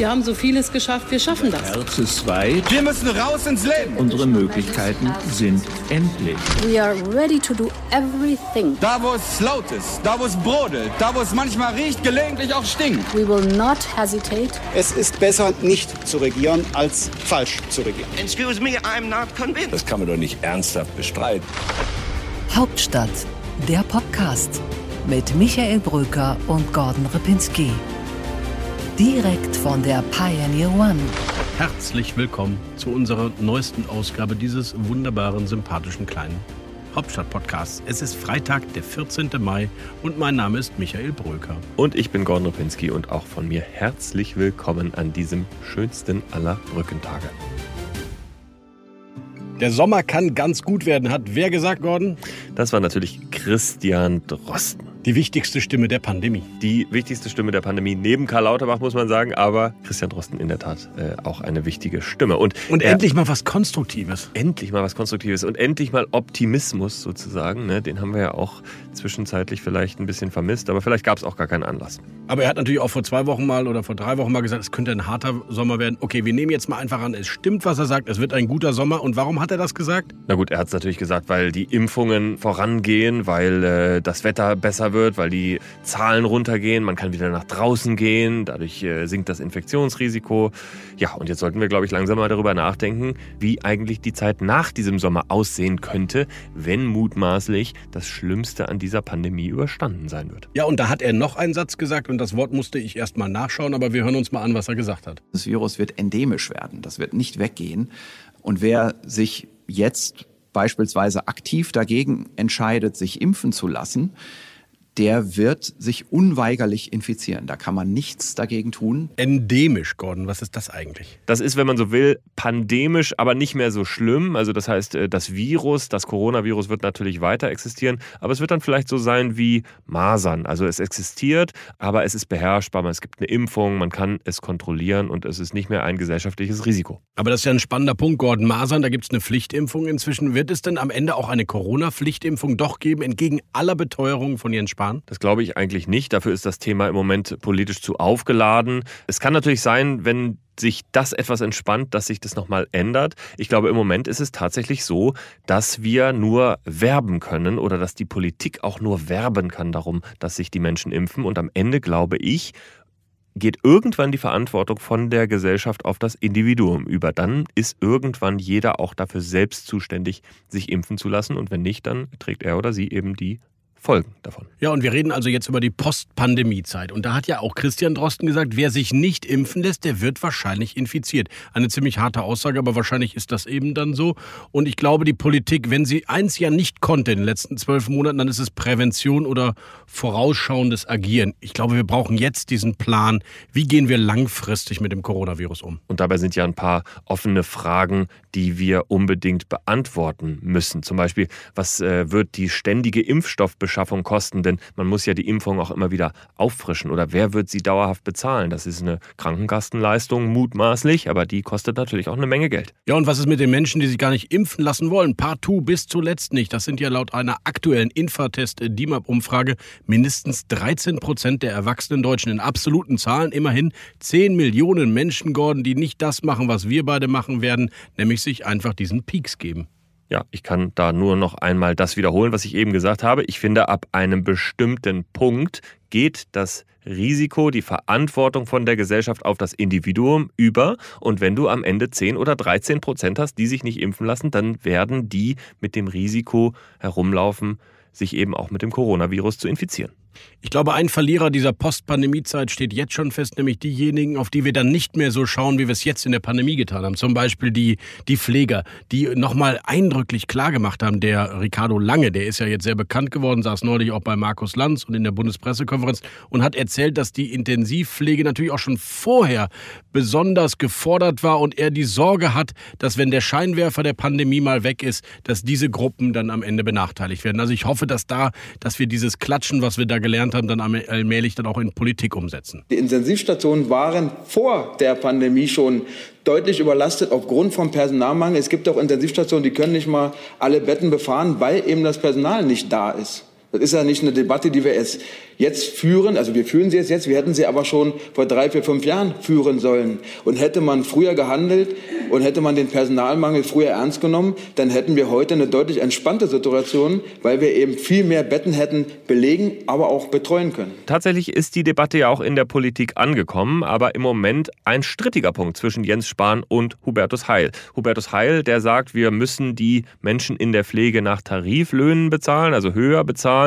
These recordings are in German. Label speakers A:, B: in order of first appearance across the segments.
A: Wir haben so vieles geschafft, wir schaffen das.
B: Herz ist weit.
C: Wir müssen raus ins Leben.
B: Unsere Möglichkeiten sind endlich.
D: We are ready to do everything.
C: Da, wo es laut ist, da, wo es brodelt, da, wo es manchmal riecht, gelegentlich auch stinkt.
D: We will not hesitate.
E: Es ist besser, nicht zu regieren, als falsch zu regieren.
F: Excuse me, I'm not convinced.
G: Das kann man doch nicht ernsthaft bestreiten.
H: Hauptstadt, der Podcast mit Michael Brücker und Gordon Ripinski. Direkt von der Pioneer One.
I: Herzlich willkommen zu unserer neuesten Ausgabe dieses wunderbaren, sympathischen kleinen Hauptstadt-Podcasts. Es ist Freitag, der 14. Mai und mein Name ist Michael Bröker.
J: Und ich bin Gordon Ripinski und auch von mir herzlich willkommen an diesem schönsten aller Brückentage.
I: Der Sommer kann ganz gut werden, hat wer gesagt, Gordon?
J: Das war natürlich Christian Drosten.
I: Die wichtigste Stimme der Pandemie.
J: Die wichtigste Stimme der Pandemie neben Karl Lauterbach, muss man sagen, aber Christian Drosten in der Tat äh, auch eine wichtige Stimme. Und,
I: und endlich mal was Konstruktives.
J: Endlich mal was Konstruktives und endlich mal Optimismus sozusagen. Ne? Den haben wir ja auch zwischenzeitlich vielleicht ein bisschen vermisst, aber vielleicht gab es auch gar keinen Anlass.
I: Aber er hat natürlich auch vor zwei Wochen mal oder vor drei Wochen mal gesagt, es könnte ein harter Sommer werden. Okay, wir nehmen jetzt mal einfach an, es stimmt, was er sagt, es wird ein guter Sommer. Und warum hat er das gesagt?
J: Na gut, er hat es natürlich gesagt, weil die Impfungen vorangehen, weil äh, das Wetter besser wird, weil die Zahlen runtergehen, man kann wieder nach draußen gehen, dadurch äh, sinkt das Infektionsrisiko. Ja, und jetzt sollten wir, glaube ich, langsam mal darüber nachdenken, wie eigentlich die Zeit nach diesem Sommer aussehen könnte, wenn mutmaßlich das Schlimmste an dieser Pandemie überstanden sein wird.
I: Ja, und da hat er noch einen Satz gesagt und das Wort musste ich erst mal nachschauen, aber wir hören uns mal an, was er gesagt hat.
K: Das Virus wird endemisch werden, das wird nicht weggehen. Und wer sich jetzt beispielsweise aktiv dagegen entscheidet, sich impfen zu lassen, der wird sich unweigerlich infizieren. Da kann man nichts dagegen tun.
I: Endemisch, Gordon, was ist das eigentlich?
J: Das ist, wenn man so will, pandemisch, aber nicht mehr so schlimm. Also das heißt, äh, das Virus, das Coronavirus wird natürlich weiter existieren, aber es wird dann vielleicht so sein wie Masern. Also es existiert, aber es ist beherrschbar. Es gibt eine Impfung, man kann es kontrollieren und es ist nicht mehr ein gesellschaftliches Risiko.
I: Aber das ist ja ein spannender Punkt, Gordon. Masern, da gibt es eine Pflichtimpfung inzwischen. Wird es denn am Ende auch eine Corona-Pflichtimpfung doch geben, entgegen aller Beteuerungen von Jens Spahn?
J: Das glaube ich eigentlich nicht. Dafür ist das Thema im Moment politisch zu aufgeladen. Es kann natürlich sein, wenn sich das etwas entspannt, dass sich das nochmal ändert. Ich glaube, im Moment ist es tatsächlich so, dass wir nur werben können oder dass die Politik auch nur werben kann darum, dass sich die Menschen impfen. Und am Ende glaube ich, geht irgendwann die Verantwortung von der Gesellschaft auf das Individuum über. Dann ist irgendwann jeder auch dafür selbst zuständig, sich impfen zu lassen. Und wenn nicht, dann trägt er oder sie eben die Folgen davon.
I: Ja, und wir reden also jetzt über die Post-Pandemie-Zeit. Und da hat ja auch Christian Drosten gesagt, wer sich nicht impfen lässt, der wird wahrscheinlich infiziert. Eine ziemlich harte Aussage, aber wahrscheinlich ist das eben dann so. Und ich glaube, die Politik, wenn sie eins ja nicht konnte in den letzten zwölf Monaten, dann ist es Prävention oder vorausschauendes Agieren. Ich glaube, wir brauchen jetzt diesen Plan. Wie gehen wir langfristig mit dem Coronavirus um?
J: Und dabei sind ja ein paar offene Fragen, die wir unbedingt beantworten müssen. Zum Beispiel, was äh, wird die ständige Impfstoffbeschaffung kosten? Denn man muss ja die Impfung auch immer wieder auffrischen. Oder wer wird sie dauerhaft bezahlen? Das ist eine Krankenkassenleistung, mutmaßlich, aber die kostet natürlich auch eine Menge Geld.
I: Ja, und was ist mit den Menschen, die sich gar nicht impfen lassen wollen? Partout bis zuletzt nicht. Das sind ja laut einer aktuellen Infatest-DIMAP-Umfrage mindestens 13 Prozent der erwachsenen Deutschen. In absoluten Zahlen immerhin 10 Millionen Menschen, Gordon, die nicht das machen, was wir beide machen werden, nämlich sich einfach diesen Peaks geben.
J: Ja, ich kann da nur noch einmal das wiederholen, was ich eben gesagt habe. Ich finde, ab einem bestimmten Punkt geht das Risiko, die Verantwortung von der Gesellschaft auf das Individuum über. Und wenn du am Ende 10 oder 13 Prozent hast, die sich nicht impfen lassen, dann werden die mit dem Risiko herumlaufen, sich eben auch mit dem Coronavirus zu infizieren.
I: Ich glaube, ein Verlierer dieser Post-Pandemie-Zeit steht jetzt schon fest, nämlich diejenigen, auf die wir dann nicht mehr so schauen, wie wir es jetzt in der Pandemie getan haben. Zum Beispiel die, die Pfleger, die nochmal eindrücklich klargemacht haben. Der Ricardo Lange, der ist ja jetzt sehr bekannt geworden, saß neulich auch bei Markus Lanz und in der Bundespressekonferenz und hat erzählt, dass die Intensivpflege natürlich auch schon vorher besonders gefordert war und er die Sorge hat, dass wenn der Scheinwerfer der Pandemie mal weg ist, dass diese Gruppen dann am Ende benachteiligt werden. Also ich hoffe, dass da, dass wir dieses Klatschen, was wir da gelernt haben, dann allmählich dann auch in Politik umsetzen.
L: Die Intensivstationen waren vor der Pandemie schon deutlich überlastet aufgrund vom Personalmangel. Es gibt auch Intensivstationen, die können nicht mal alle Betten befahren, weil eben das Personal nicht da ist. Das ist ja nicht eine Debatte, die wir erst jetzt führen. Also wir führen sie jetzt jetzt. Wir hätten sie aber schon vor drei, vier, fünf Jahren führen sollen. Und hätte man früher gehandelt und hätte man den Personalmangel früher ernst genommen, dann hätten wir heute eine deutlich entspannte Situation, weil wir eben viel mehr Betten hätten belegen, aber auch betreuen können.
J: Tatsächlich ist die Debatte ja auch in der Politik angekommen, aber im Moment ein strittiger Punkt zwischen Jens Spahn und Hubertus Heil. Hubertus Heil, der sagt, wir müssen die Menschen in der Pflege nach Tariflöhnen bezahlen, also höher bezahlen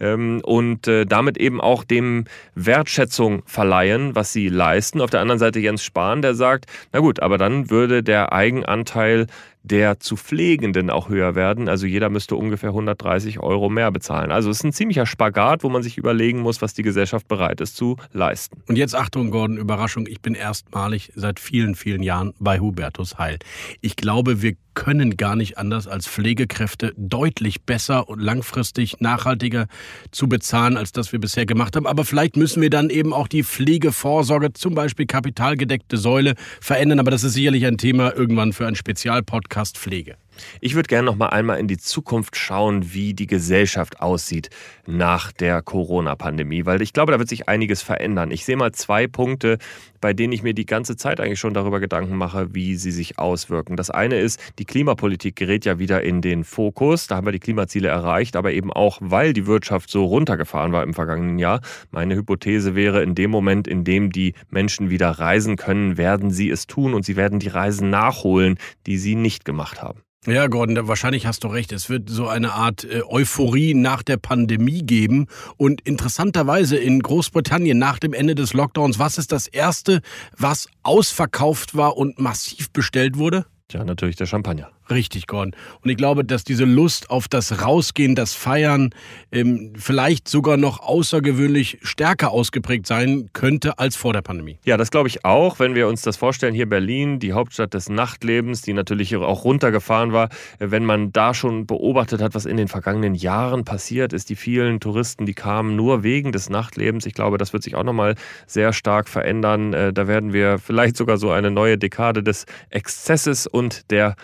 J: ähm, und äh, damit eben auch dem Wertschätzung verleihen, was sie leisten. Auf der anderen Seite Jens Spahn, der sagt, na gut, aber dann würde der Eigenanteil der zu Pflegenden auch höher werden. Also jeder müsste ungefähr 130 Euro mehr bezahlen. Also es ist ein ziemlicher Spagat, wo man sich überlegen muss, was die Gesellschaft bereit ist zu leisten.
I: Und jetzt Achtung, Gordon, Überraschung. Ich bin erstmalig seit vielen, vielen Jahren bei Hubertus Heil. Ich glaube, wir können gar nicht anders als Pflegekräfte deutlich besser und langfristig nachhaltiger zu bezahlen, als das wir bisher gemacht haben. Aber vielleicht müssen wir dann eben auch die Pflegevorsorge, zum Beispiel kapitalgedeckte Säule, verändern. Aber das ist sicherlich ein Thema irgendwann für einen Spezialpodcast Pflege.
J: Ich würde gerne noch mal einmal in die Zukunft schauen, wie die Gesellschaft aussieht nach der Corona-Pandemie, weil ich glaube, da wird sich einiges verändern. Ich sehe mal zwei Punkte, bei denen ich mir die ganze Zeit eigentlich schon darüber Gedanken mache, wie sie sich auswirken. Das eine ist, die Klimapolitik gerät ja wieder in den Fokus. Da haben wir die Klimaziele erreicht, aber eben auch, weil die Wirtschaft so runtergefahren war im vergangenen Jahr. Meine Hypothese wäre, in dem Moment, in dem die Menschen wieder reisen können, werden sie es tun und sie werden die Reisen nachholen, die sie nicht gemacht haben.
I: Ja, Gordon, wahrscheinlich hast du recht. Es wird so eine Art äh, Euphorie nach der Pandemie geben. Und interessanterweise in Großbritannien nach dem Ende des Lockdowns, was ist das Erste, was ausverkauft war und massiv bestellt wurde?
J: Ja, natürlich der Champagner.
I: Richtig, Gordon. Und ich glaube, dass diese Lust auf das Rausgehen, das Feiern ähm, vielleicht sogar noch außergewöhnlich stärker ausgeprägt sein könnte als vor der Pandemie.
J: Ja, das glaube ich auch. Wenn wir uns das vorstellen, hier Berlin, die Hauptstadt des Nachtlebens, die natürlich auch runtergefahren war, wenn man da schon beobachtet hat, was in den vergangenen Jahren passiert ist, die vielen Touristen, die kamen nur wegen des Nachtlebens. Ich glaube, das wird sich auch nochmal sehr stark verändern. Äh, da werden wir vielleicht sogar so eine neue Dekade des Exzesses und der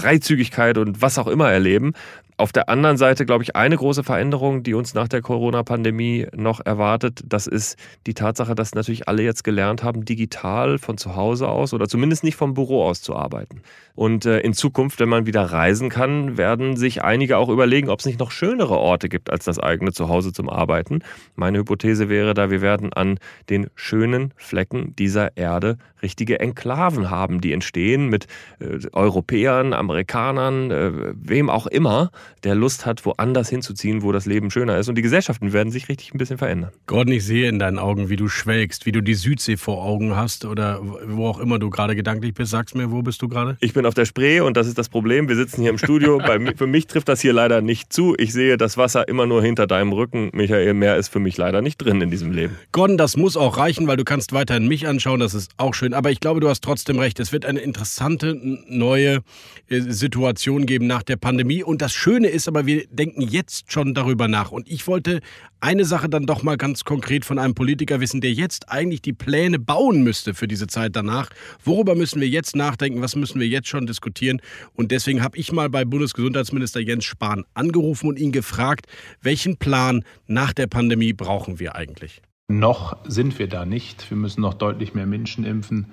J: Freizügigkeit und was auch immer erleben. Auf der anderen Seite, glaube ich, eine große Veränderung, die uns nach der Corona-Pandemie noch erwartet, das ist die Tatsache, dass natürlich alle jetzt gelernt haben, digital von zu Hause aus oder zumindest nicht vom Büro aus zu arbeiten. Und äh, in Zukunft, wenn man wieder reisen kann, werden sich einige auch überlegen, ob es nicht noch schönere Orte gibt als das eigene Zuhause zum Arbeiten. Meine Hypothese wäre da, wir werden an den schönen Flecken dieser Erde richtige Enklaven haben, die entstehen mit äh, Europäern, Amerikanern, äh, wem auch immer, der Lust hat, woanders hinzuziehen, wo das Leben schöner ist. Und die Gesellschaften werden sich richtig ein bisschen verändern.
I: Gordon, ich sehe in deinen Augen, wie du schwelgst, wie du die Südsee vor Augen hast oder wo auch immer du gerade gedanklich bist. Sag's mir, wo bist du gerade?
J: Ich bin auf der Spree und das ist das Problem. Wir sitzen hier im Studio. Bei, für mich trifft das hier leider nicht zu. Ich sehe das Wasser immer nur hinter deinem Rücken. Michael, mehr ist für mich leider nicht drin in diesem Leben.
I: Gordon, das muss auch reichen, weil du kannst weiterhin mich anschauen. Das ist auch schön. Aber ich glaube, du hast trotzdem recht. Es wird eine interessante neue äh, Situation geben nach der Pandemie. Und das Schöne ist aber, wir denken jetzt schon darüber nach. Und ich wollte eine Sache dann doch mal ganz konkret von einem Politiker wissen, der jetzt eigentlich die Pläne bauen müsste für diese Zeit danach. Worüber müssen wir jetzt nachdenken? Was müssen wir jetzt schon diskutieren? Und deswegen habe ich mal bei Bundesgesundheitsminister Jens Spahn angerufen und ihn gefragt, welchen Plan nach der Pandemie brauchen wir eigentlich?
M: Noch sind wir da nicht. Wir müssen noch deutlich mehr Menschen impfen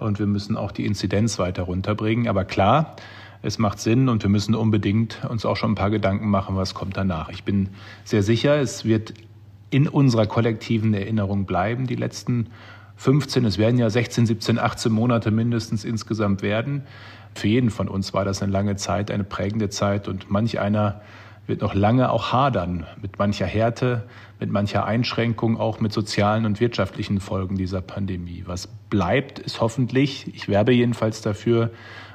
M: und wir müssen auch die Inzidenz weiter runterbringen. Aber klar, es macht Sinn und wir müssen unbedingt uns auch schon ein paar Gedanken machen, was kommt danach. Ich bin sehr sicher, es wird in unserer kollektiven Erinnerung bleiben, die letzten 15, es werden ja 16, 17, 18 Monate mindestens insgesamt werden. Für jeden von uns war das eine lange Zeit, eine prägende Zeit und manch einer wird noch lange auch hadern mit mancher Härte, mit mancher Einschränkung, auch mit sozialen und wirtschaftlichen Folgen dieser Pandemie. Was bleibt, ist hoffentlich, ich werbe jedenfalls dafür,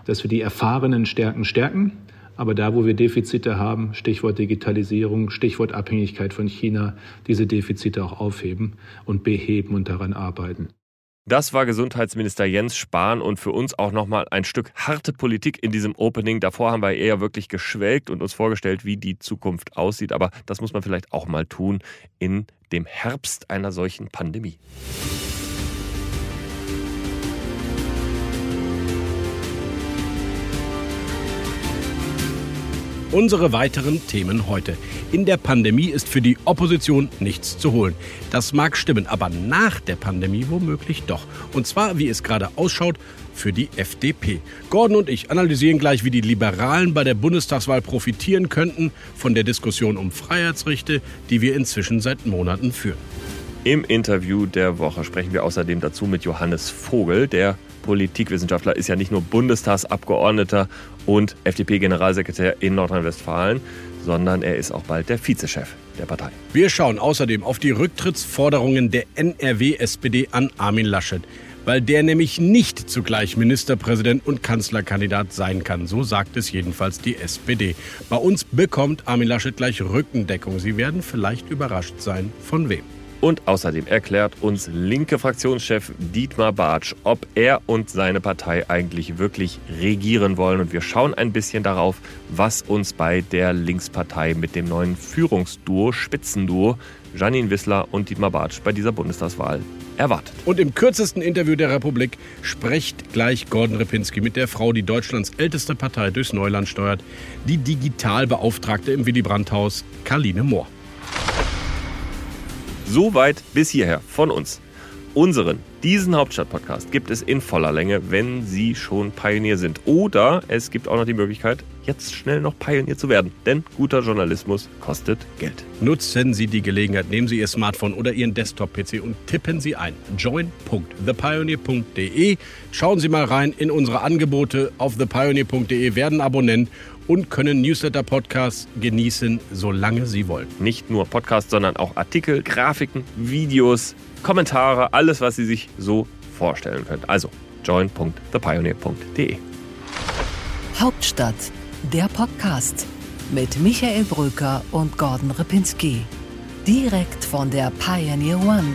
M: dass wir die erfahrenen Stärken stärken, aber da, wo wir Defizite haben, Stichwort Digitalisierung, Stichwort Abhängigkeit von China, diese Defizite auch aufheben und beheben und daran arbeiten.
J: Das war Gesundheitsminister Jens Spahn und für uns auch nochmal ein Stück harte Politik in diesem Opening. Davor haben wir eher wirklich geschwelgt und uns vorgestellt, wie die Zukunft aussieht. Aber das muss man vielleicht auch mal tun in dem Herbst einer solchen Pandemie.
I: Unsere weiteren Themen heute. In der Pandemie ist für die Opposition nichts zu holen. Das mag stimmen, aber nach der Pandemie womöglich doch. Und zwar, wie es gerade ausschaut, für die FDP. Gordon und ich analysieren gleich, wie die Liberalen bei der Bundestagswahl profitieren könnten von der Diskussion um Freiheitsrechte, die wir inzwischen seit Monaten führen.
J: Im Interview der Woche sprechen wir außerdem dazu mit Johannes Vogel, der Politikwissenschaftler ist ja nicht nur Bundestagsabgeordneter und FDP-Generalsekretär in Nordrhein-Westfalen, sondern er ist auch bald der Vizechef der Partei.
I: Wir schauen außerdem auf die Rücktrittsforderungen der NRW-SPD an Armin Laschet, weil der nämlich nicht zugleich Ministerpräsident und Kanzlerkandidat sein kann. So sagt es jedenfalls die SPD. Bei uns bekommt Armin Laschet gleich Rückendeckung. Sie werden vielleicht überrascht sein, von wem.
J: Und außerdem erklärt uns linke Fraktionschef Dietmar Bartsch, ob er und seine Partei eigentlich wirklich regieren wollen. Und wir schauen ein bisschen darauf, was uns bei der Linkspartei mit dem neuen Führungsduo, Spitzenduo, Janine Wissler und Dietmar Bartsch bei dieser Bundestagswahl erwartet.
I: Und im kürzesten Interview der Republik spricht gleich Gordon Repinski mit der Frau, die Deutschlands älteste Partei durchs Neuland steuert, die Digitalbeauftragte im Willy Brandt-Haus, Karline Mohr.
J: Soweit bis hierher von uns. Unseren, diesen Hauptstadt-Podcast gibt es in voller Länge, wenn Sie schon Pionier sind. Oder es gibt auch noch die Möglichkeit, jetzt schnell noch Pionier zu werden. Denn guter Journalismus kostet Geld.
I: Nutzen Sie die Gelegenheit, nehmen Sie Ihr Smartphone oder Ihren Desktop-PC und tippen Sie ein join.thepioneer.de. Schauen Sie mal rein in unsere Angebote auf thepioneer.de, werden Abonnent und können Newsletter-Podcasts genießen, solange Sie wollen.
J: Nicht nur Podcasts, sondern auch Artikel, Grafiken, Videos, Kommentare, alles, was Sie sich so vorstellen können. Also join.thepioneer.de.
H: Hauptstadt, der Podcast mit Michael Bröker und Gordon Ripinski. Direkt von der Pioneer One.